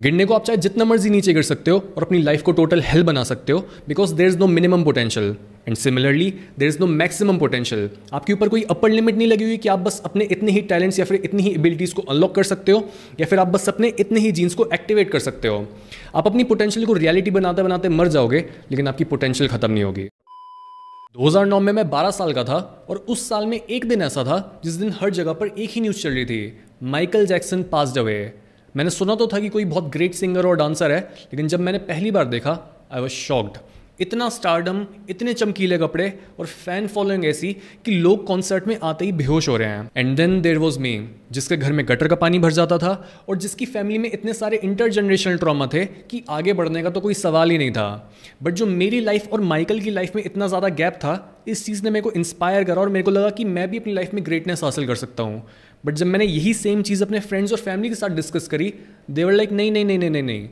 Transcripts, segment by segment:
गिरने को आप चाहे जितना मर्ज़ी नीचे गिर सकते हो और अपनी लाइफ को टोटल हेल बना सकते हो because there is no minimum potential and similarly there is no maximum potential आपके ऊपर कोई अपर लिमिट नहीं लगी हुई कि आप बस अपने इतने ही टैलेंट्स या फिर इतनी ही एबिलिटीज़ को अनलॉक कर सकते हो, या फिर आप बस अपने इतने ही जीन्स को एक्टिवेट कर सकते हो. आप अपनी पोटेंशियल को रियलिटी बनाते बनाते मर जाओगे, लेकिन आपकी पोटेंशियल खत्म नहीं होगी. 2009 में मैं 12 साल का था और उस साल में एक दिन ऐसा था जिस दिन हर जगह पर एक ही न्यूज़ चल रही थी. माइकल जैक्सन पास्ड अवे मैंने सुना तो था कि कोई बहुत ग्रेट सिंगर और डांसर है, लेकिन जब मैंने पहली बार देखा आई वॉज़ शॉक्ड इतना स्टारडम इतने चमकीले कपड़े और फ़ैन फॉलोइंग ऐसी कि लोग कॉन्सर्ट में आते ही बेहोश हो रहे हैं। And then there was me जिसके घर में गटर का पानी भर जाता था और जिसकी फैमिली में इतने सारे इंटर जनरेशनल ट्रामा थे कि आगे बढ़ने का तो कोई सवाल ही नहीं था। बट जो मेरी लाइफ और माइकल की लाइफ में इतना ज़्यादा गैप था, इस चीज़ ने मेरे को इंस्पायर करा और मेरे को लगा कि मैं भी अपनी लाइफ में ग्रेटनेस हासिल कर सकता हूँ। बट जब मैंने यही सेम चीज़ अपने फ्रेंड्स और फैमिली के साथ डिस्कस करी देवर लाइक नहीं नहीं नहीं नहीं नहीं नहीं,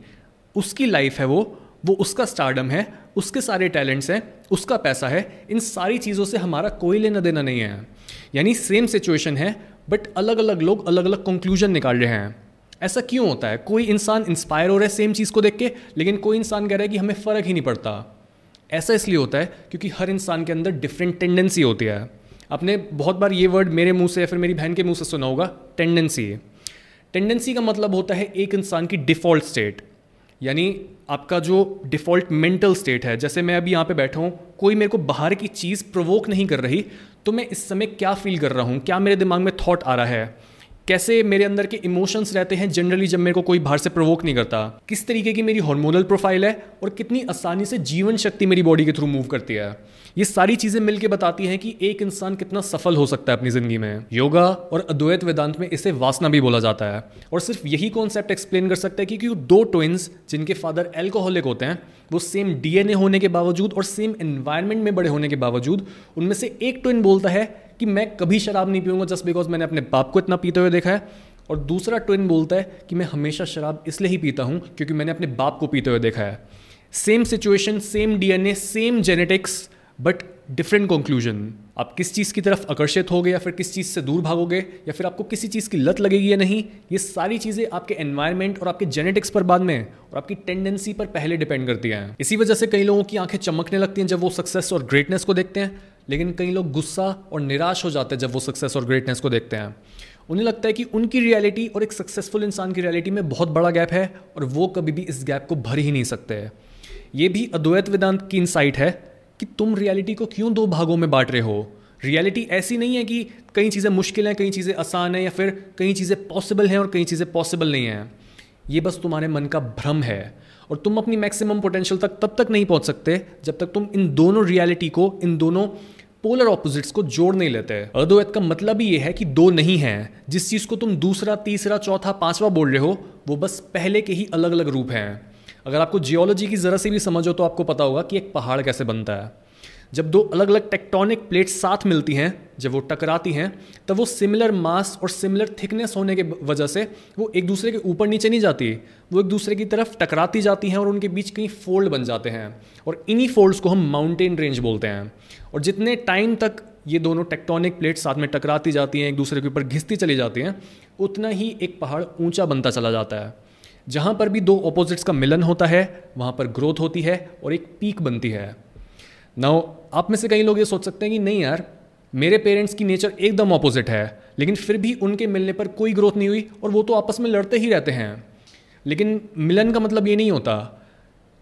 उसकी लाइफ है वो वो उसका स्टारडम है, उसके सारे टैलेंट्स हैं, उसका पैसा है, इन सारी चीज़ों से हमारा कोई लेना देना नहीं है। यानी सेम सिचुएशन है बट अलग अलग लोग अलग अलग कंक्लूजन निकाल रहे हैं। ऐसा क्यों होता है? कोई इंसान इंस्पायर हो रहा है सेम चीज़ को देख के, लेकिन कोई इंसान कह रहा है कि हमें फ़र्क ही नहीं पड़ता। ऐसा इसलिए होता है क्योंकि हर इंसान के अंदर डिफरेंट टेंडेंसी होती है। आपने बहुत बार ये वर्ड मेरे मुँह से या फिर मेरी बहन के मुँह से सुना होगा टेंडेंसी है। टेंडेंसी का मतलब होता है एक इंसान की डिफ़ॉल्ट स्टेट यानी आपका जो डिफ़ॉल्ट मेंटल स्टेट है, जैसे मैं अभी यहाँ पे बैठा हूँ, कोई मेरे को बाहर की चीज़ प्रोवोक नहीं कर रही तो मैं इस समय क्या फील कर रहा हूँ, क्या मेरे दिमाग में थॉट आ रहा है? कैसे मेरे अंदर के इमोशंस रहते हैं जनरली जब मेरे को कोई बाहर से प्रोवोक नहीं करता? किस तरीके की मेरी हार्मोनल प्रोफ़ाइल है और कितनी आसानी से जीवन शक्ति मेरी बॉडी के थ्रू मूव करती है? ये सारी चीज़ें मिलकर बताती हैं कि एक इंसान कितना सफल हो सकता है अपनी ज़िंदगी में। योगा और अद्वैत वेदांत में इसे वासना भी बोला जाता है। और सिर्फ़ यही कॉन्सेप्ट एक्सप्लेन कर सकता है कि दो ट्विंस जिनके फादर एल्कोहलिक होते हैं, वो सेम डीएनए होने के बावजूद और सेम एनवायरनमेंट में बड़े होने के बावजूद, उनमें से एक ट्विन बोलता है कि मैं कभी शराब नहीं पीऊँगा जस्ट बिकॉज़ मैंने अपने बाप को इतना पीते हुए देखा है। और दूसरा ट्विन बोलता है कि मैं हमेशा शराब इसलिए ही पीता हूँ क्योंकि मैंने अपने बाप को पीते हुए देखा है। Same situation same DNA same genetics but different conclusion आप किस चीज़ की तरफ़ आकर्षित होगे या फिर किस चीज़ से दूर भागोगे या फिर आपको किसी चीज़ की लत लगेगी या नहीं, ये सारी चीज़ें आपके एनवायरनमेंट और आपके जेनेटिक्स पर बाद में और आपकी टेंडेंसी पर पहले डिपेंड करती हैं। इसी वजह से कई लोगों की आँखें चमकने लगती हैं जब वो सक्सेस और ग्रेटनेस को देखते हैं। लेकिन कई लोग गुस्सा और निराश हो जाते हैं जब वो सक्सेस और ग्रेटनेस को देखते हैं। उन्हें लगता है कि उनकी रियलिटी और एक सक्सेसफुल इंसान की रियलिटी में बहुत बड़ा गैप है और वो कभी भी इस गैप को भर ही नहीं सकते। ये भी अद्वैत वेदांत की इंसाइट है कि तुम रियलिटी को क्यों दो भागों में बांट रहे हो? रियलिटी ऐसी नहीं है कि कई चीज़ें मुश्किल हैं, कई चीज़ें आसान हैं या फिर कई चीज़ें पॉसिबल हैं और कई चीज़ें पॉसिबल नहीं हैं। ये बस तुम्हारे मन का भ्रम है और तुम अपनी मैक्सिमम पोटेंशियल तक तब तक नहीं पहुँच सकते जब तक तुम इन दोनों रियलिटी को, इन दोनों पोलर ऑपोजिट्स को जोड़ नहीं लेते अद्वैत का मतलब ही ये है कि दो नहीं है। जिस चीज़ को तुम दूसरा, तीसरा, चौथा, पांचवा बोल रहे हो, वो बस पहले के ही अलग अलग रूप हैं। अगर आपको जियोलॉजी की ज़रा से भी समझो तो आपको पता होगा कि एक पहाड़ कैसे बनता है। जब दो अलग अलग टेक्टोनिक प्लेट्स साथ मिलती हैं, जब वो टकराती हैं, तब वो सिमिलर मास और सिमिलर थिकनेस होने के वजह से वो एक दूसरे के ऊपर नीचे नहीं जाती, वो एक दूसरे की तरफ़ टकराती जाती हैं और उनके बीच कई फोल्ड बन जाते हैं। और इन्हीं फोल्ड्स को हम माउंटेन रेंज बोलते हैं। और जितने टाइम तक ये दोनों टेक्टोनिक प्लेट्स साथ में टकराती जाती हैं, एक दूसरे के ऊपर घिसती चली जाती हैं, उतना ही एक पहाड़ ऊँचा बनता चला जाता है। जहाँ पर भी दो ऑपोजिट्स का मिलन होता है, वहाँ पर ग्रोथ होती है और एक पीक बनती है। नाउ आप में से कई लोग ये सोच सकते हैं कि नहीं यार, मेरे पेरेंट्स की नेचर एकदम ऑपोजिट है, लेकिन फिर भी उनके मिलने पर कोई ग्रोथ नहीं हुई और वो तो आपस में लड़ते ही रहते हैं। लेकिन मिलन का मतलब ये नहीं होता।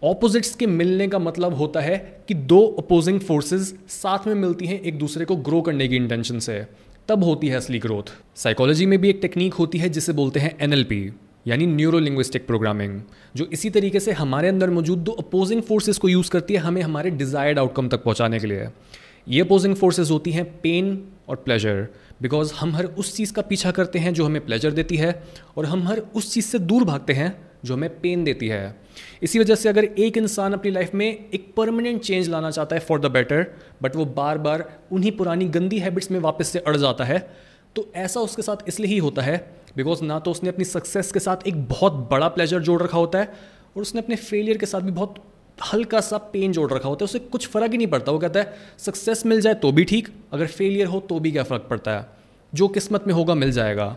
ऑपोजिट्स के मिलने का मतलब होता है कि दो अपोजिंग फोर्सेस साथ में मिलती हैं एक दूसरे को ग्रो करने की इंटेंशन से। तब होती है असली ग्रोथ साइकोलॉजी में भी एक टेक्निक होती है जिसे बोलते हैं एनएलपी यानी न्यूरो लिंग्विस्टिक प्रोग्रामिंग जो इसी तरीके से हमारे अंदर मौजूद दो अपोजिंग फोर्सेस को यूज़ करती है हमें हमारे डिज़ायर्ड आउटकम तक पहुँचाने के लिए। ये अपोजिंग फोर्सेस होती हैं पेन और प्लेजर बिकॉज़ हम हर उस चीज़ का पीछा करते हैं जो हमें प्लेजर देती है, और हम हर उस चीज़ से दूर भागते हैं जो हमें पेन देती है। इसी वजह से अगर एक इंसान अपनी लाइफ में एक परमानेंट चेंज लाना चाहता है फॉर द बेटर बट वो बार बार उन्हीं पुरानी गंदी हैबिट्स में वापस से अड़ जाता है तो ऐसा उसके साथ इसलिए ही होता है बिकॉज़ ना तो उसने अपनी सक्सेस के साथ एक बहुत बड़ा प्लेजर जोड़ रखा होता है, और उसने अपने फेलियर के साथ भी बहुत हल्का सा पेन जोड़ रखा होता है, उसे कुछ फ़र्क ही नहीं पड़ता। वो कहता है सक्सेस मिल जाए तो भी ठीक, अगर फेलियर हो तो भी क्या फ़र्क पड़ता है? जो किस्मत में होगा मिल जाएगा।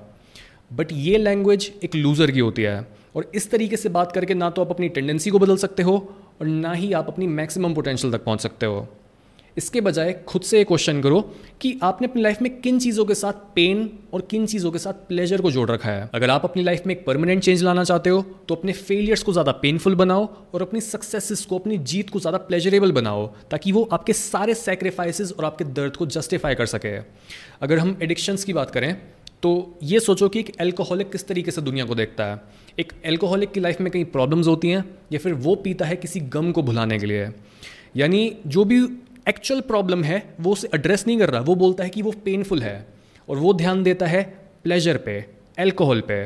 बट ये लैंग्वेज एक लूज़र की होती है, और इस तरीके से बात करके ना तो आप अपनी टेंडेंसी को बदल सकते हो, और ना ही आप अपनी मैक्सिमम पोटेंशियल तक पहुँच सकते हो। इसके बजाय खुद से क्वेश्चन करो कि आपने अपनी लाइफ में किन चीज़ों के साथ पेन और किन चीज़ों के साथ प्लेजर को जोड़ रखा है? अगर आप अपनी लाइफ में एक परमानेंट चेंज लाना चाहते हो तो अपने फेलियर्स को ज़्यादा पेनफुल बनाओ और अपनी सक्सेसेस को, अपनी जीत को ज़्यादा प्लेजरेबल बनाओ, ताकि वो आपके सारे सेक्रीफाइसेस और आपके दर्द को जस्टिफाई कर सके। अगर हम एडिक्शंस की बात करें तो ये सोचो कि एक एल्कोहलिक किस तरीके से दुनिया को देखता है। एक एल्कोहलिक की लाइफ में कई प्रॉब्लम्स होती हैं, या फिर वो पीता है किसी गम को भुलाने के लिए। यानी जो भी एक्चुअल प्रॉब्लम है, वो उसे एड्रेस नहीं कर रहा। वो बोलता है कि वो पेनफुल है और वो ध्यान देता है प्लेजर पे एल्कोहल पे।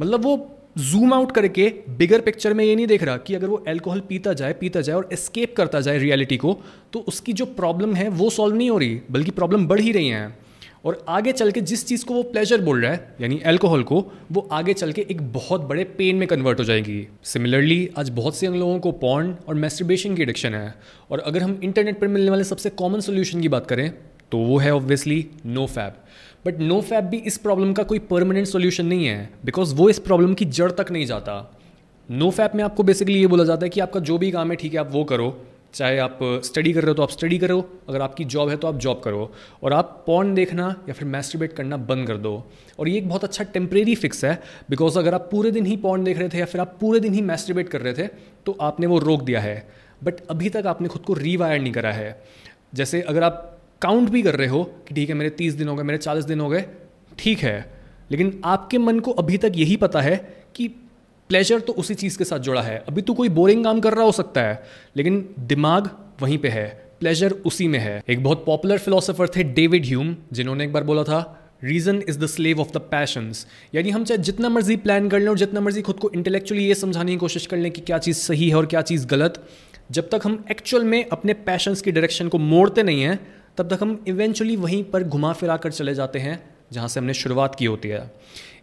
मतलब वो जूम आउट करके बिगर पिक्चर में ये नहीं देख रहा कि अगर वो एल्कोहल पीता जाए पीता जाए और एस्केप करता जाए रियलिटी को तो उसकी जो प्रॉब्लम है, वो सॉल्व नहीं हो रही, बल्कि प्रॉब्लम बढ़ ही रही हैं। और आगे चल के जिस चीज़ को वो प्लेजर बोल रहा है, यानी अल्कोहल को, वो आगे चल के एक बहुत बड़े पेन में कन्वर्ट हो जाएगी। सिमिलरली आज बहुत से लोगों को पॉर्न और मेस्ट्रिबेशन की एडिक्शन है। और अगर हम इंटरनेट पर मिलने वाले सबसे कॉमन सोल्यूशन की बात करें तो वो है obviously no fap but no fap भी इस प्रॉब्लम का कोई परमानेंट सोल्यूशन नहीं है बिकॉज़ वो इस प्रॉब्लम की जड़ तक नहीं जाता। नो फैप में आपको बेसिकली ये बोला जाता है कि आपका जो भी काम है, ठीक है, आप वो करो। चाहे आप स्टडी कर रहे हो तो आप स्टडी करो, अगर आपकी जॉब है तो आप जॉब करो। और आप पॉन देखना या फिर मैस्ट्रिबेट करना बंद कर दो। और ये एक बहुत अच्छा टेम्प्रेरी फिक्स है बिकॉज़ अगर आप पूरे दिन ही पॉन देख रहे थे या फिर आप पूरे दिन ही मैस्ट्रिबेट कर रहे थे तो आपने वो रोक दिया है। बट अभी तक आपने खुद को रीवायर नहीं करा है। जैसे अगर आप काउंट भी कर रहे हो कि ठीक है, मेरे तीस दिन हो गए, मेरे चालीस दिन हो गए, ठीक है। लेकिन आपके मन को अभी तक यही पता है कि प्लेजर तो उसी चीज़ के साथ जुड़ा है। अभी तो कोई बोरिंग काम कर रहा हो सकता है, लेकिन दिमाग वहीं पे है। प्लेजर उसी में है। एक बहुत पॉपुलर फिलोसोफर थे डेविड ह्यूम जिन्होंने एक बार बोला था reason is the slave of the passions यानी हम चाहे जितना मर्ज़ी प्लान कर लें और जितना मर्ज़ी खुद को इंटेलेक्चुअली ये समझाने की कोशिश कर लें कि क्या चीज़ सही है और क्या चीज़ गलत, जब तक हम एक्चुअल में अपने पैशंस की डायरेक्शन को मोड़ते नहीं हैं, तब तक हम इवेंचुअली वहीं पर घुमा फिरा कर चले जाते हैं, जहाँ से हमने शुरुआत की होती है।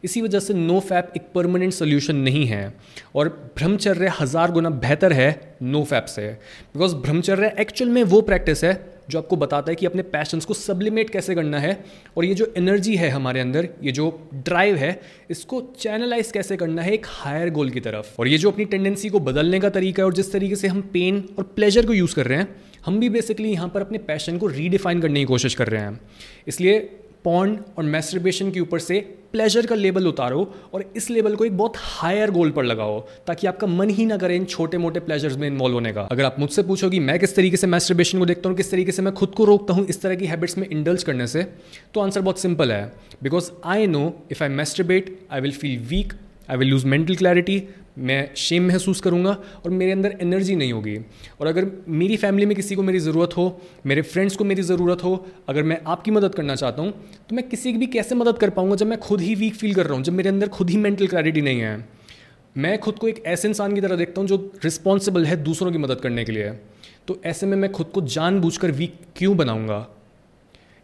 इसी वजह से नो फैप एक परमानेंट सोल्यूशन नहीं है। और ब्रह्मचर्य हज़ार गुना बेहतर है नो फैप से। बिकॉज़ ब्रह्मचर्य एक्चुअल में वो प्रैक्टिस है जो आपको बताता है कि अपने पैशंस को सब्लिमेट कैसे करना है। और ये जो एनर्जी है हमारे अंदर, ये जो ड्राइव है, इसको चैनलाइज कैसे करना है एक हायर गोल की तरफ़। और ये जो अपनी टेंडेंसी को बदलने का तरीका है और जिस तरीके से हम पेन और प्लेजर को यूज़ कर रहे हैं, हम भी बेसिकली यहाँ पर अपने पैशन को रीडिफाइन करने की कोशिश कर रहे हैं। इसलिए पॉन्ड और मैस्ट्रिबेशन के ऊपर से प्लेजर का लेबल उतारो और इस लेबल को एक बहुत हायर गोल पर लगाओ ताकि आपका मन ही ना करे इन छोटे मोटे प्लेजर्स में इन्वॉल्व होने का। अगर आप मुझसे पूछो कि मैं किस तरीके से मैस्ट्रिबेशन को देखता हूँ, किस तरीके से मैं खुद को रोकता हूँ इस तरह की हैबिट्स में इंडल्स करने से तो आंसर बहुत सिंपल है। Because I know if I masturbate I will feel weak I will lose mental clarity मैं शेम महसूस करूँगा और मेरे अंदर एनर्जी नहीं होगी। और अगर मेरी फैमिली में किसी को मेरी ज़रूरत हो, मेरे फ्रेंड्स को मेरी ज़रूरत हो, अगर मैं आपकी मदद करना चाहता हूँ तो मैं किसी की भी कैसे मदद कर पाऊँगा जब मैं खुद ही वीक फील कर रहा हूँ, जब मेरे अंदर खुद ही मेंटल क्लैरिटी नहीं है? मैं खुद को एक ऐसे इंसान की तरह देखता हूँ जो रिस्पॉन्सिबल है दूसरों की मदद करने के लिए। तो ऐसे में मैं खुद को जान वीक क्यों बनाऊँगा?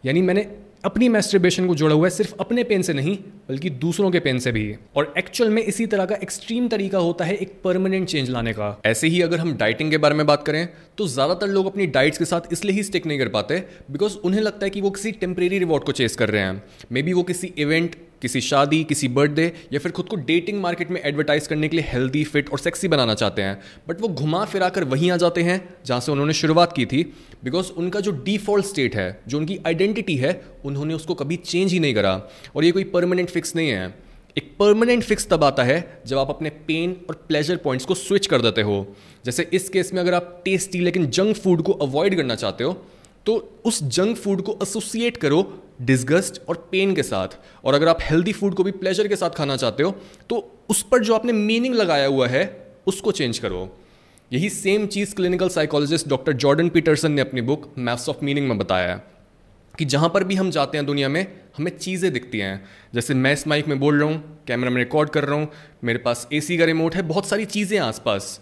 यानी मैंने अपनी मैस्ट्रिबेशन को जोड़ा हुआ है, सिर्फ़ अपने पेन से नहीं, बल्कि दूसरों के पेन से भी और एक्चुअल में इसी तरह का एक्सट्रीम तरीका होता है एक परमानेंट चेंज लाने का। ऐसे ही अगर हम डाइटिंग के बारे में बात करें तो ज़्यादातर लोग अपनी डाइट्स के साथ इसलिए ही स्टिक नहीं कर पाते बिकॉज़ उन्हें लगता है कि वो किसी टेम्परेरी रिवॉर्ड को चेस कर रहे हैं। मे बी वो किसी इवेंट किसी शादी, किसी बर्थडे या फिर खुद को डेटिंग मार्केट में एडवर्टाइज करने के लिए हेल्दी फिट और सेक्सी बनाना चाहते हैं। बट वो घुमा फिरा कर वहीं आ जाते हैं, जहाँ से उन्होंने शुरुआत की थी। बिकॉज़ उनका जो डिफ़ॉल्ट स्टेट है, जो उनकी आइडेंटिटी है, उन्होंने उसको कभी चेंज ही नहीं करा। और ये कोई परमानेंट फिक्स नहीं है। एक परमानेंट फिक्स तब आता है, जब आप अपने पेन और प्लेजर पॉइंट्स को स्विच कर देते हो। जैसे इस केस में अगर आप टेस्टी लेकिन जंक फ़ूड को अवॉइड करना चाहते हो तो उस जंक फ़ूड को एसोसिएट करो डिस्गस्ट और पेन के साथ। और अगर आप हेल्दी फ़ूड को भी प्लेजर के साथ खाना चाहते हो तो उस पर जो आपने मीनिंग लगाया हुआ है, उसको चेंज करो। यही सेम चीज़ clinical psychologist doctor Jordan Peterson ने अपनी बुक मैथ्स ऑफ़ मीनिंग में बताया है, कि जहाँ पर भी हम जाते हैं दुनिया में, हमें चीज़ें दिखती हैं। जैसे मैं इस माइक में बोल रहा हूँ कैमरा में रिकॉर्ड कर रहा हूँ, मेरे पास एसी का रिमोट है, बहुत सारी चीज़ें आसपास।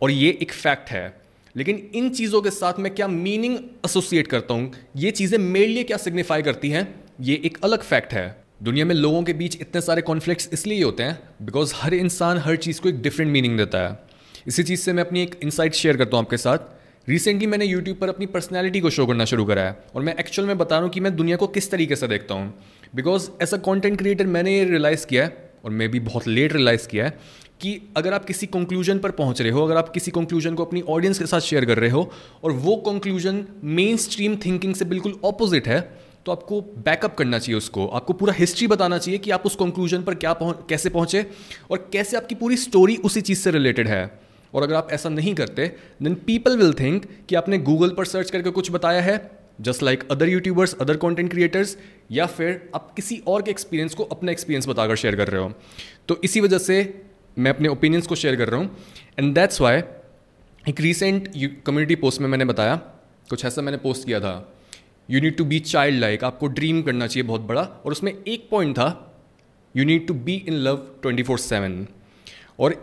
और ये एक फैक्ट है। लेकिन इन चीज़ों के साथ मैं क्या मीनिंग एसोसिएट करता हूँ? ये चीज़ें मेरे लिए क्या सिग्निफाई करती हैं? ये एक अलग फैक्ट है। दुनिया में लोगों के बीच इतने सारे कॉन्फ्लिक्ट्स इसलिए होते हैं बिकॉज़ हर इंसान हर चीज़ को एक डिफरेंट मीनिंग देता है। इसी चीज़ से मैं अपनी एक इंसाइट शेयर करता हूँ आपके साथ। रिसेंटली मैंने यूट्यूब पर अपनी पर्सनैलिटी को शो करना शुरू करा है और मैं एक्चुअल में बता रहा हूँ कि मैं दुनिया को किस तरीके से देखता हूँ। Because as a content creator मैंने ये रियलाइज़ किया है और मैं भी बहुत लेट रियलाइज़ किया है कि अगर आप किसी कंक्लूजन पर पहुँच रहे हो, अगर आप किसी कंक्लूजन को अपनी ऑडियंस के साथ शेयर कर रहे हो, और वो कंक्लूजन मेन स्ट्रीम थिंकिंग से बिल्कुल ऑपोजिट है तो आपको बैकअप करना चाहिए उसको। आपको पूरा हिस्ट्री बताना चाहिए कि आप उस कंक्लूजन पर क्या पहुँच कैसे पहुँचे, और कैसे आपकी पूरी स्टोरी उसी चीज़ से रिलेटेड है। और अगर आप ऐसा नहीं करते देन पीपल विल थिंक कि आपने गूगल पर सर्च करके कुछ बताया है just like other YouTubers other content creators या फिर आप किसी और के एक्सपीरियंस को अपना एक्सपीरियंस बताकर शेयर कर रहे हो। तो इसी वजह से मैं अपने ओपिनियंस को शेयर कर रहा हूँ। एंड दैट्स वाई एक रिसेंट कम्युनिटी पोस्ट में मैंने बताया, कुछ ऐसा मैंने पोस्ट किया था। You need to be child like आपको ड्रीम करना चाहिए बहुत बड़ा। और उसमें एक पॉइंट था you need to be in love twenty four seven और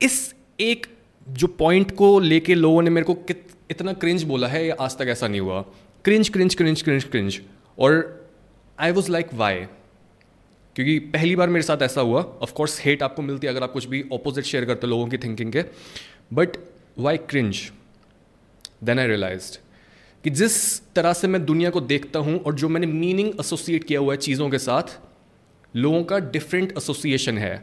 इस एक जो पॉइंट को लेके लोगों ने मेरे को कित इतना क्रिंज बोला है आज तक ऐसा नहीं हुआ। Cringe cringe cringe cringe cringe और आई वॉज़ लाइक वाई क्योंकि पहली बार मेरे साथ ऐसा हुआ। ऑफकोर्स हेट आपको मिलती है अगर आप कुछ भी ऑपोजिट शेयर करते हो लोगों की थिंकिंग के। But why cringe then I realise कि जिस तरह से मैं दुनिया को देखता हूँ और जो मैंने मीनिंग एसोसिएट किया हुआ है चीज़ों के साथ, लोगों का डिफरेंट एसोसिएशन है।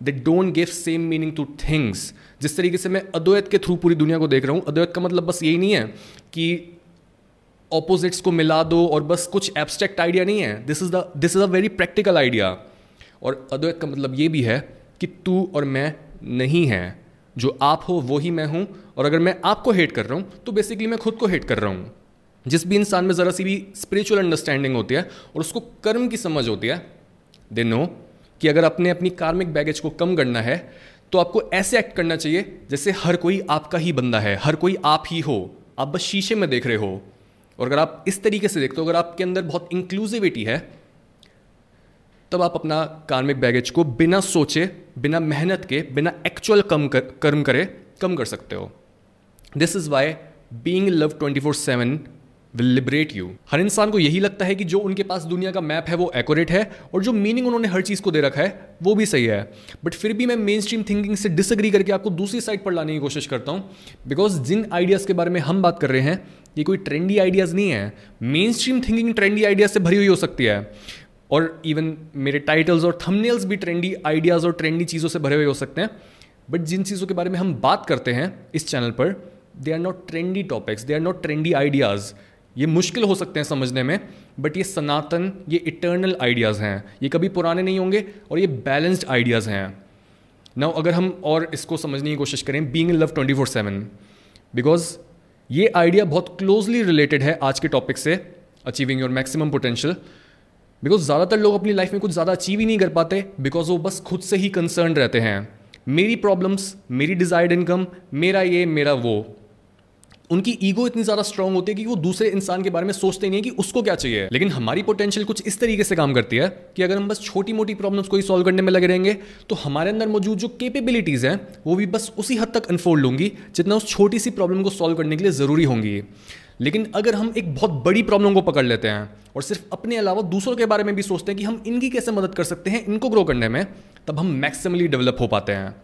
They don't give same meaning to things जिस तरीके से मैं अद्वैत के थ्रू पूरी दुनिया को देख रहा हूँ, अद्वैत का मतलब बस यही नहीं है कि ऑपोजिट्स को मिला दो और बस कुछ एब्स्ट्रैक्ट आइडिया नहीं है। This is the this is a very practical idea और अद्वैत का मतलब ये भी है कि तू और मैं नहीं है। जो आप हो, वो ही मैं हूँ। और अगर मैं आपको हेट कर रहा हूँ तो बेसिकली मैं खुद को हेट कर रहा हूँ। जिस भी इंसान में ज़रा सी भी स्पिरिचुअल अंडरस्टैंडिंग होती है और उसको कर्म की समझ होती है दे नो कि अगर अपने अपनी कार्मिक बैगेज को कम करना है तो आपको ऐसे एक्ट करना चाहिए जैसे हर कोई आपका ही बंदा है, हर कोई आप ही हो। आप बस शीशे में देख रहे हो। और अगर आप इस तरीके से देखते हो अगर आपके अंदर बहुत इंक्लूसिविटी है तब आप अपना कार्मिक बैगेज को बिना सोचे बिना मेहनत के बिना एक्चुअल कम कर, कर्म करे कम कर सकते हो। This is why being love twenty four seven will liberate you हर इंसान को यही लगता है कि जो उनके पास दुनिया का मैप है, वो एक्यूरेट है, और जो मीनिंग उन्होंने हर चीज़ को दे रखा है, वो भी सही है। बट फिर भी मैं मेन स्ट्रीम थिंकिंग से डिसग्री करके आपको दूसरी साइड पर लाने की कोशिश करता हूँ बिकॉज़ जिन आइडियाज़ के बारे में हम बात कर रहे हैं, ये कोई ट्रेंडी आइडियाज़ नहीं है। Mainstream thinking trendy ideas से भरी हुई हो सकती है, और इवन मेरे टाइटल्स और थंबनेल्स भी ट्रेंडी आइडियाज़ और ट्रेंडी चीज़ों से भरे हुए हो सकते हैं। बट जिन चीज़ों के बारे में हम बात करते हैं इस चैनल पर they are not trendy topics they are not trendy ideas ये मुश्किल हो सकते हैं समझने में बट ये सनातन, ये इटर्नल आइडियाज़ हैं। ये कभी पुराने नहीं होंगे और ये बैलेंस्ड आइडियाज़ हैं। नाउ अगर हम और इसको समझने की कोशिश करें being in love twenty four seven because ये आइडिया बहुत क्लोजली रिलेटेड है आज के टॉपिक से achieving your maximum potential because ज़्यादातर लोग अपनी लाइफ में कुछ ज़्यादा अचीव ही नहीं कर पाते बिकॉज़ वो बस खुद से ही कंसर्न रहते हैं। मेरी प्रॉब्लम्स मेरी डिज़ायर्ड इनकम मेरा ये, मेरा वो। उनकी ईगो इतनी ज़्यादा स्ट्रांग होती है कि वो दूसरे इंसान के बारे में सोचते नहीं है कि उसको क्या चाहिए। लेकिन हमारी पोटेंशियल कुछ इस तरीके से काम करती है कि अगर हम बस छोटी मोटी प्रॉब्लम्स को ही सॉल्व करने में लगे रहेंगे तो हमारे अंदर मौजूद जो केपेबिलिटीज़ हैं, वो भी बस उसी हद तक अनफोल्ड होंगी जितना उस छोटी सी प्रॉब्लम को सॉल्व करने के लिए ज़रूरी होंगी। लेकिन अगर हम एक बहुत बड़ी प्रॉब्लम को पकड़ लेते हैं और सिर्फ़ अपने अलावा दूसरों के बारे में भी सोचते हैं कि हम इनकी कैसे मदद कर सकते हैं, इनको ग्रो करने में, तब हम मैक्सिमली डेवलप हो पाते हैं।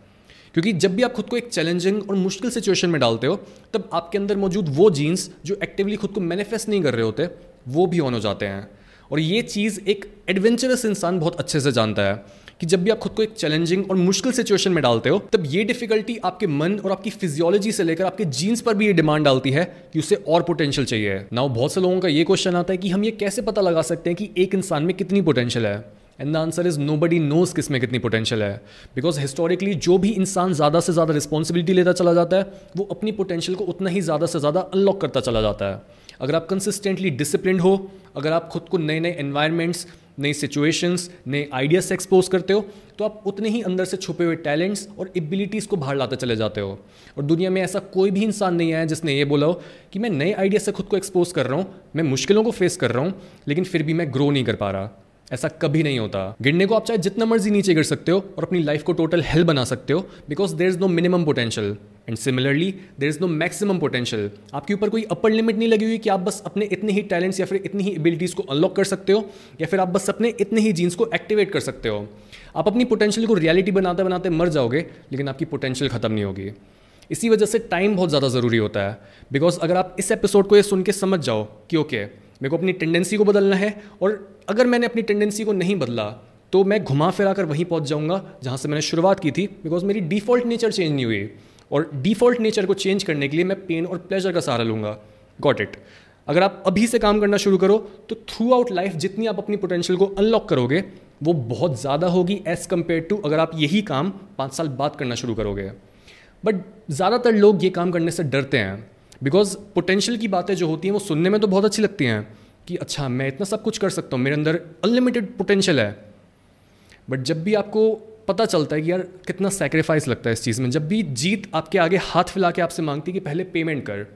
क्योंकि जब भी आप खुद को एक चैलेंजिंग और मुश्किल सिचुएशन में डालते हो, तब आपके अंदर मौजूद वो जीन्स जो एक्टिवली खुद को मैनिफेस्ट नहीं कर रहे होते, वो भी ऑन हो जाते हैं। और ये चीज़ एक एडवेंचरस इंसान बहुत अच्छे से जानता है कि जब भी आप खुद को एक चैलेंजिंग और मुश्किल सिचुएशन में डालते हो, तब ये डिफिकल्टी आपके मन और आपकी फिजियोलॉजी से लेकर आपके जीन्स पर भी ये डिमांड डालती है कि उसे और पोटेंशियल चाहिए। नाउ बहुत से लोगों का ये क्वेश्चन आता है कि हम ये कैसे पता लगा सकते हैं कि एक इंसान में कितनी पोटेंशियल है? And the answer is nobody knows किसमें कितनी पोटेंशियल है। बिकॉज़ हिस्टोरिकली जो भी इंसान ज़्यादा से ज़्यादा रिस्पॉन्सिबिलिटी लेता चला जाता है, वो अपनी पोटेंशियल को उतना ही ज़्यादा से ज़्यादा अनलॉक करता चला जाता है। अगर आप कंसिस्टेंटली डिसिप्लिन हो, अगर आप खुद को नए नए एनवायरमेंट्स नई सिचुएशंस नए आइडियाज़ से एक्सपोज करते हो तो आप उतने ही अंदर से छुपे हुए टैलेंट्स और एबिलिटीज़ को बाहर लाते चले जाते हो। और दुनिया में ऐसा कोई भी इंसान नहीं आया जिसने ये बोला हो कि मैं नए आइडिया से खुद को एक्सपोज कर रहा हूँ, मैं मुश्किलों को फेस कर रहा हूँ, लेकिन फिर भी मैं ग्रो नहीं कर पा रहा। ऐसा कभी नहीं होता। गिरने को आप चाहे जितना मर्ज़ी नीचे गिर सकते हो और अपनी लाइफ को टोटल हेल बना सकते हो because there is no minimum potential and similarly there is no maximum potential आपके ऊपर कोई अपर लिमिट नहीं लगी हुई कि आप बस अपने इतने ही टैलेंट्स या फिर इतनी ही एबिलिटीज़ को अनलॉक कर सकते हो या फिर आप बस अपने इतने ही जीन्स को एक्टिवेट कर सकते हो। आप अपनी पोटेंशियल को रियलिटी बनाते बनाते मर जाओगे लेकिन आपकी पोटेंशियल खत्म नहीं होगी। इसी वजह से टाइम बहुत ज़्यादा ज़रूरी होता है। बिकॉज़ अगर आप इस एपिसोड को ये सुन के समझ जाओ कि ओके okay, मेरे को अपनी टेंडेंसी को बदलना है और अगर मैंने अपनी टेंडेंसी को नहीं बदला तो मैं घुमा फिरा कर वहीं पहुँच जाऊँगा, जहाँ से मैंने शुरुआत की थी बिकॉज़ मेरी डिफ़ॉल्ट नेचर चेंज नहीं हुई। और डिफ़ॉल्ट नेचर को चेंज करने के लिए मैं पेन और प्लेजर का सहारा लूँगा। गॉट इट अगर आप अभी से काम करना शुरू करो तो थ्रू आउट लाइफ जितनी आप अपनी पोटेंशियल को अनलॉक करोगे, वो बहुत ज़्यादा होगी एज़ कंपेयर टू अगर आप यही काम पाँच साल बाद करना शुरू करोगे। बट ज़्यादातर लोग ये काम करने से डरते हैं। बिकॉज़ पोटेंशियल की बातें जो होती हैं, वो सुनने में तो बहुत अच्छी लगती हैं कि अच्छा मैं इतना सब कुछ कर सकता हूँ, मेरे अंदर अनलिमिटेड पोटेंशियल है। बट जब भी आपको पता चलता है कि यार कितना सेक्रीफाइस लगता है इस चीज़ में, जब भी जीत आपके आगे हाथ फैला के आपसे मांगती है कि पहले पेमेंट कर,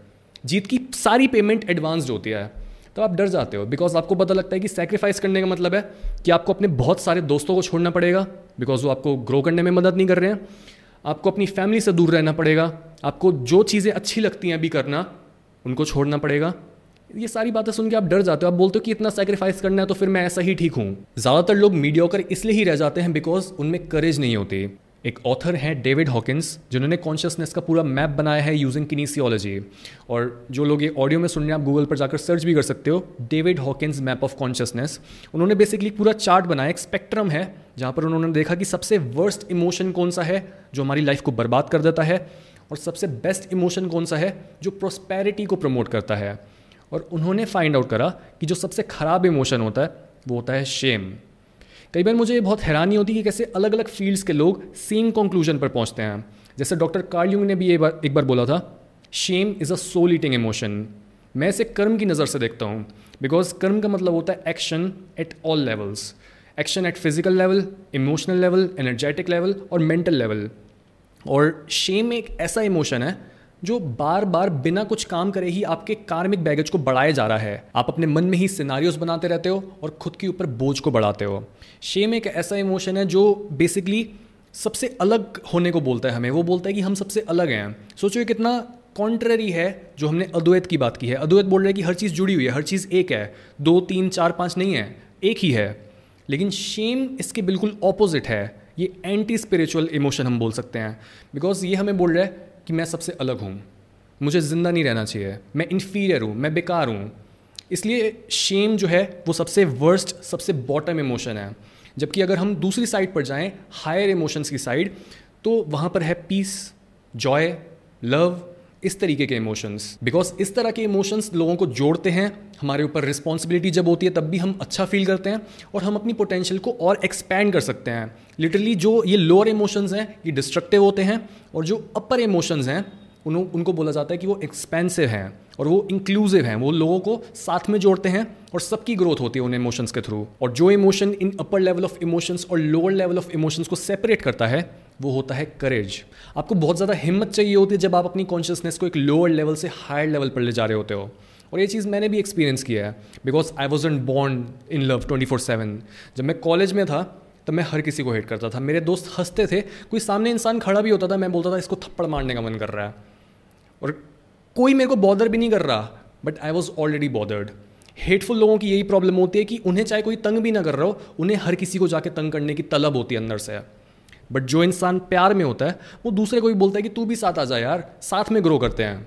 जीत की सारी पेमेंट एडवांस्ड होती है तो आप डर जाते हो। बिकॉज़ आपको पता लगता है कि सेक्रीफाइस करने का मतलब है कि आपको अपने बहुत सारे दोस्तों को छोड़ना पड़ेगा बिकॉज़ वो आपको ग्रो करने में मदद नहीं कर रहे हैं। आपको अपनी फैमिली से दूर रहना पड़ेगा। आपको जो चीज़ें अच्छी लगती हैं अभी करना, उनको छोड़ना पड़ेगा। ये सारी बातें सुन के आप डर जाते हो। आप बोलते हो कि इतना सेक्रीफाइस करना है तो फिर मैं ऐसा ही ठीक हूँ। ज़्यादातर लोग मीडियोकर इसलिए ही रह जाते हैं बिकॉज़ उनमें करेज नहीं होती। एक ऑथर हैं डेविड हॉकिंस जिन्होंने कॉन्शियसनेस का पूरा मैप बनाया है यूजिंग किनीसियोलॉजी और जो लोग ये ऑडियो में सुन रहे हैं, आप गूगल पर जाकर सर्च भी कर सकते हो David Hawkins map of consciousness उन्होंने बेसिकली पूरा चार्ट बनाया, एक स्पेक्ट्रम है, जहाँ पर उन्होंने देखा कि सबसे वर्स्ट इमोशन कौन सा है, जो हमारी लाइफ को बर्बाद कर देता है, और सबसे बेस्ट इमोशन कौन सा है, जो प्रोस्पैरिटी को प्रमोट करता है। और उन्होंने फाइंड आउट करा कि जो सबसे ख़राब इमोशन होता है, वो होता है शेम कई बार मुझे बहुत हैरानी होती है कि कैसे अलग अलग फील्ड्स के लोग सेम कंक्लूजन पर पहुँचते हैं। जैसे डॉक्टर कार्ल ने भी बार, एक बार बोला था shame is a soul eating emotion मैं इसे कर्म की नज़र से देखता हूँ बिकॉज़ कर्म का मतलब होता है action at all levels action at physical level emotional level energetic level और मेंटल लेवल और शेम एक ऐसा इमोशन है जो बार बार बिना कुछ काम करे ही आपके कार्मिक बैगेज को बढ़ाया जा रहा है। आप अपने मन में ही सिनारियोज बनाते रहते हो और खुद के ऊपर बोझ को बढ़ाते हो। शेम एक ऐसा इमोशन है जो बेसिकली सबसे अलग होने को बोलता है हमें। वो बोलता है कि हम सबसे अलग हैं। सोचो ये कितना कॉन्ट्ररी है जो हमने अद्वैत की बात की है। अद्वैत बोल रहे हैं कि हर चीज़ जुड़ी हुई है, हर चीज़ एक है। दो, तीन, चार, पाँच नहीं है, एक ही है। लेकिन शेम इसके बिल्कुल ऑपोजिट है। ये एंटी स्पिरिचुअल इमोशन हम बोल सकते हैं। बिकॉज़ ये हमें बोल रहा है कि मैं सबसे अलग हूँ। मुझे ज़िंदा नहीं रहना चाहिए। मैं इन्फीरियर हूँ, मैं बेकार हूँ। इसलिए शेम जो है, वो सबसे वर्स्ट सबसे बॉटम इमोशन है। जबकि अगर हम दूसरी साइड पर जाएँ हायर इमोशंस की साइड तो वहाँ पर है पीस जॉय लव इस तरीके के इमोशंस बिकॉज़ इस तरह के इमोशंस लोगों को जोड़ते हैं, हमारे ऊपर रिस्पॉन्सिबिलिटी जब होती है, तब भी हम अच्छा फील करते हैं और हम अपनी पोटेंशियल को और एक्सपैंड कर सकते हैं. लिटरली जो ये लोअर इमोशंस हैं, ये डिस्ट्रक्टिव होते हैं और जो अपर इमोशंस हैं उन, उनको बोला जाता है कि वो एक्सपेंसिव हैं और वो इंक्लूसिव हैं। वो लोगों को साथ में जोड़ते हैं और सबकी ग्रोथ होती है उन इमोशंस के थ्रू और जो emotion in upper level of emotions और लोअर लेवल ऑफ़ इमोशंस को सेपरेट करता है, वो होता है करेज आपको बहुत ज़्यादा हिम्मत चाहिए होती है जब आप अपनी कॉन्शियसनेस को एक लोअर लेवल से हायर लेवल पर ले जा रहे होते हो। और ये चीज़ मैंने भी एक्सपीरियंस किया है because I was born in love twenty four seven जब मैं कॉलेज में था, तब मैं हर किसी को हेट करता था। मेरे दोस्त हँसते थे, कोई सामने इंसान खड़ा भी होता था, मैं बोलता था, इसको थप्पड़ मारने का मन कर रहा है। और कोई मेरे को बॉदर भी नहीं कर रहा but I was already bothered hateful लोगों की यही प्रॉब्लम होती है कि उन्हें चाहे कोई तंग भी ना कर रहा हो, उन्हें हर किसी को जाके तंग करने की तलब होती है अंदर से। बट जो इंसान प्यार में होता है, वो दूसरे को भी बोलता है कि तू भी साथ आ जा यार, साथ में ग्रो करते हैं।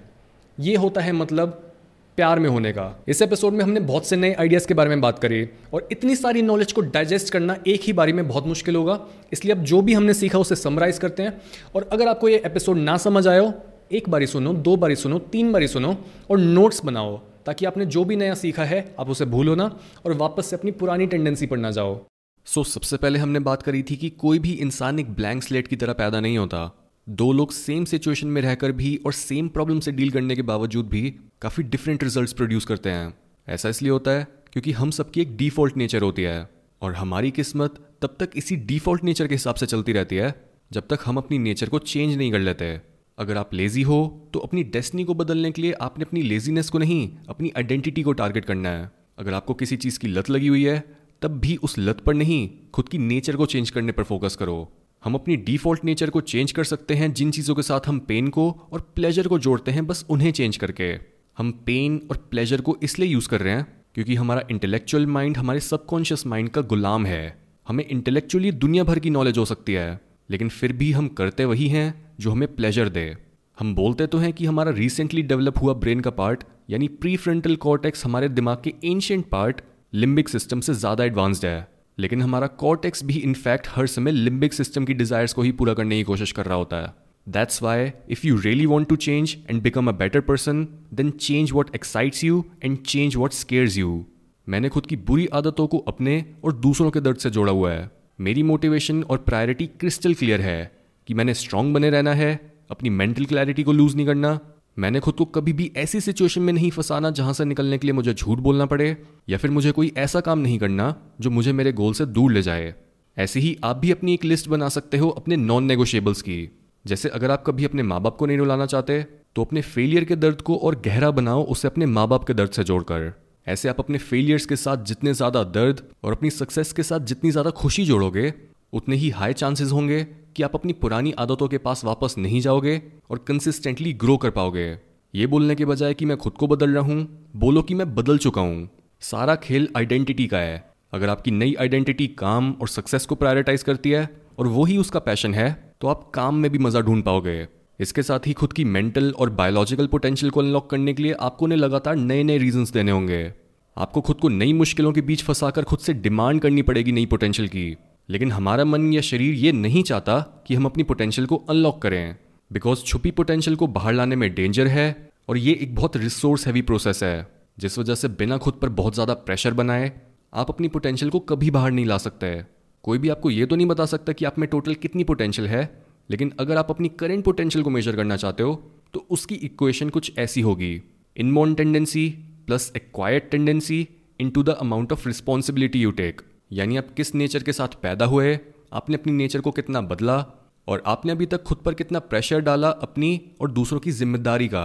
ये होता है मतलब प्यार में होने का। इस एपिसोड में हमने बहुत से नए आइडियाज़ के बारे में बात करी और इतनी सारी नॉलेज को डाइजेस्ट करना एक ही बारी में बहुत मुश्किल होगा। इसलिए अब जो भी हमने सीखा, उसे समराइज करते हैं। और अगर आपको ये एपिसोड ना समझ आयो एक बारी सुनो दो बारी सुनो तीन बारी सुनो और नोट्स बनाओ ताकि आपने जो भी नया सीखा है आप उसे भूलो ना और वापस से अपनी पुरानी टेंडेंसी पर ना जाओ। सो so, सबसे पहले हमने बात करी थी कि कोई भी इंसान एक ब्लैंक स्लेट की तरह पैदा नहीं होता। दो लोग सेम सिचुएशन में रहकर भी और सेम प्रॉब्लम से डील करने के बावजूद भी काफ़ी डिफरेंट रिजल्ट्स प्रोड्यूस करते हैं। ऐसा इसलिए होता है क्योंकि हम सबकी एक डिफ़ॉल्ट नेचर होती है और हमारी किस्मत तब तक इसी डिफ़ॉल्ट नेचर के हिसाब से चलती रहती है जब तक हम अपनी नेचर को चेंज नहीं कर लेते। अगर आप लेजी हो तो अपनी डेस्टनी को बदलने के लिए आपने अपनी लेजीनेस को नहीं, अपनी आइडेंटिटी को टारगेट करना है। अगर आपको किसी चीज़ की लत लगी हुई है, तब भी उस लत पर नहीं, खुद की नेचर को चेंज करने पर फोकस करो। हम अपनी डिफ़ॉल्ट नेचर को चेंज कर सकते हैं जिन चीज़ों के साथ हम पेन को और प्लेजर को जोड़ते हैं, बस उन्हें चेंज करके। हम पेन और प्लेजर को इसलिए यूज़ कर रहे हैं, क्योंकि हमारा इंटेलेक्चुअल माइंड हमारे सबकॉन्शियस माइंड का गुलाम है। हमें इंटेलेक्चुअली दुनिया भर की नॉलेज हो सकती है। लेकिन फिर भी हम करते वही हैं जो हमें प्लेजर दे। हम बोलते तो हैं कि हमारा रिसेंटली डेवलप हुआ ब्रेन का पार्ट यानी प्री फ्रंटल कॉर्टेक्स हमारे दिमाग के एंशियंट पार्ट लिम्बिक सिस्टम से ज़्यादा एडवांस्ड है। लेकिन हमारा कॉर्टेक्स भी इनफैक्ट हर समय लिम्बिक सिस्टम की डिजायर्स को ही पूरा करने की कोशिश कर रहा होता है। That's why if you really want to change and become a better person then change what excites you and change what scares you मैंने खुद की बुरी आदतों को अपने और दूसरों के दर्द से जोड़ा हुआ है। मेरी मोटिवेशन और प्रायोरिटी क्रिस्टल क्लियर है कि मैंने स्ट्रांग बने रहना है, अपनी मेंटल क्लैरिटी को लूज नहीं करना। मैंने खुद को कभी भी ऐसी सिचुएशन में नहीं फंसाना जहाँ से निकलने के लिए मुझे झूठ बोलना पड़े, या फिर मुझे कोई ऐसा काम नहीं करना जो मुझे मेरे गोल से दूर ले जाए। ऐसे ही आप भी अपनी एक लिस्ट बना सकते हो अपने नॉन नेगोशिएबल्स की। जैसे अगर आप कभी अपने माँ बाप को नहीं रुलाना चाहते तो अपने फेलियर के दर्द को और गहरा बनाओ, उसे अपने माँ बाप के दर्द से जोड़कर। ऐसे आप अपने फेलियर्स के साथ जितने ज़्यादा दर्द और अपनी सक्सेस के साथ जितनी ज़्यादा खुशी जोड़ोगे, उतने ही हाई चांसेस होंगे कि आप अपनी पुरानी आदतों के पास वापस नहीं जाओगे और कंसिस्टेंटली ग्रो कर पाओगे। ये बोलने के बजाय कि मैं खुद को बदल रहा हूँ, बोलो कि मैं बदल चुका हूँ। सारा खेल आइडेंटिटी का है। अगर आपकी नई आइडेंटिटी काम और सक्सेस को प्रायोरिटाइज करती है और वो ही उसका पैशन है तो आप काम में भी मज़ा ढूंढ पाओगे। इसके साथ ही खुद की मेंटल और बायोलॉजिकल पोटेंशियल को अनलॉक करने के लिए आपको उन्हें लगातार नए नए रीजंस देने होंगे। आपको खुद को नई मुश्किलों के बीच फंसाकर खुद से डिमांड करनी पड़ेगी नई पोटेंशियल की। लेकिन हमारा मन या शरीर ये नहीं चाहता कि हम अपनी पोटेंशियल को अनलॉक करें। बिकॉज़ छुपी पोटेंशियल को बाहर लाने में डेंजर है और ये एक बहुत रिसोर्स हैवी प्रोसेस है, जिस वजह से बिना खुद पर बहुत ज़्यादा प्रेशर बनाए आप अपनी पोटेंशियल को कभी बाहर नहीं ला सकते। कोई भी आपको ये तो नहीं बता सकता कि आप में टोटल कितनी पोटेंशियल है। लेकिन अगर आप अपनी करेंट पोटेंशियल को मेजर करना चाहते हो तो उसकी इक्वेशन कुछ ऐसी होगी। इनमोन tendency plus acquired tendency into the amount of responsibility you take यानी आप किस नेचर के साथ पैदा हुए, आपने अपनी नेचर को कितना बदला, और आपने अभी तक खुद पर कितना प्रेशर डाला अपनी और दूसरों की ज़िम्मेदारी का।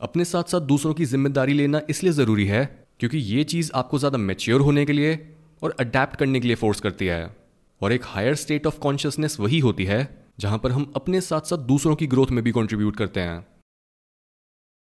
अपने साथ साथ दूसरों की ज़िम्मेदारी लेना इसलिए ज़रूरी है, क्योंकि ये चीज़ आपको ज़्यादा मेच्योर होने के लिए और अडेप्ट करने के लिए फोर्स करती है। और एक हायर स्टेट ऑफ़ कॉन्शियसनेस वही होती है जहाँ पर हम अपने साथ साथ दूसरों की ग्रोथ में भी कॉन्ट्रीब्यूट करते हैं।